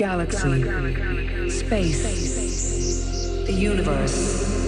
Galaxy. Space. The universe.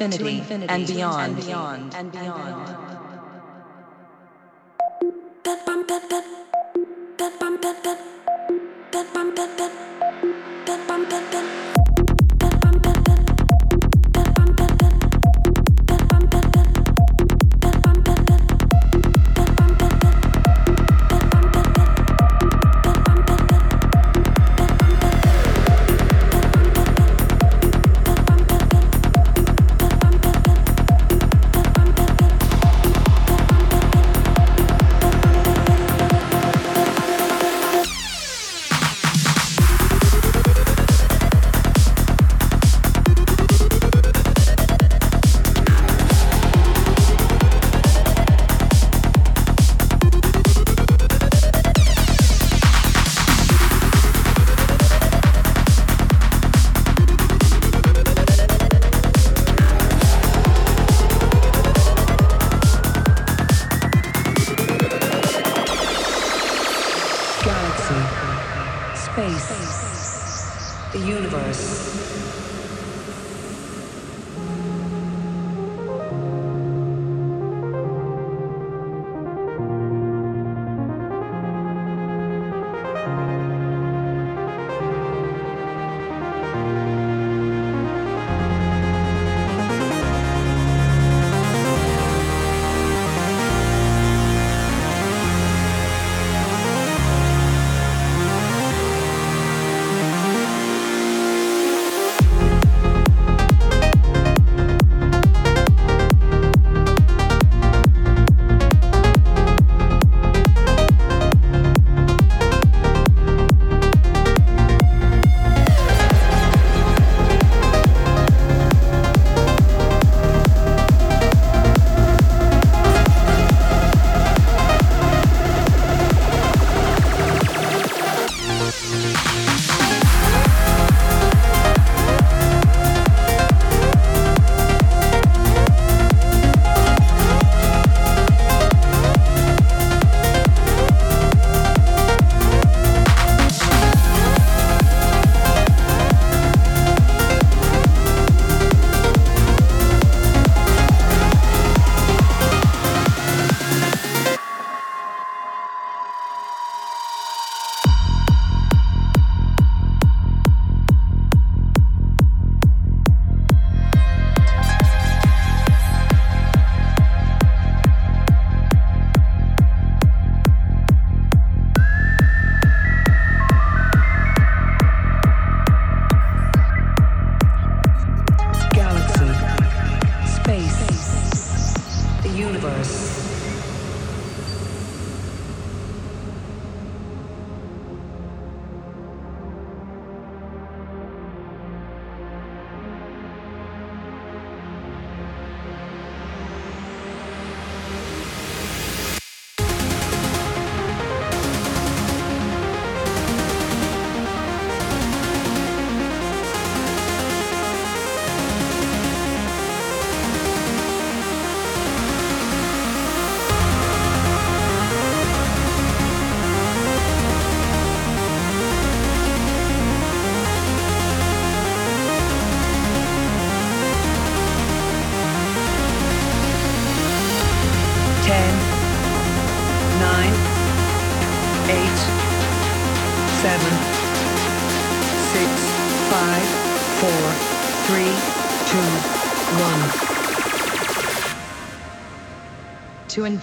Infinity, and beyond. And beyond. And beyond.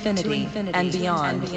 Infinity, and beyond.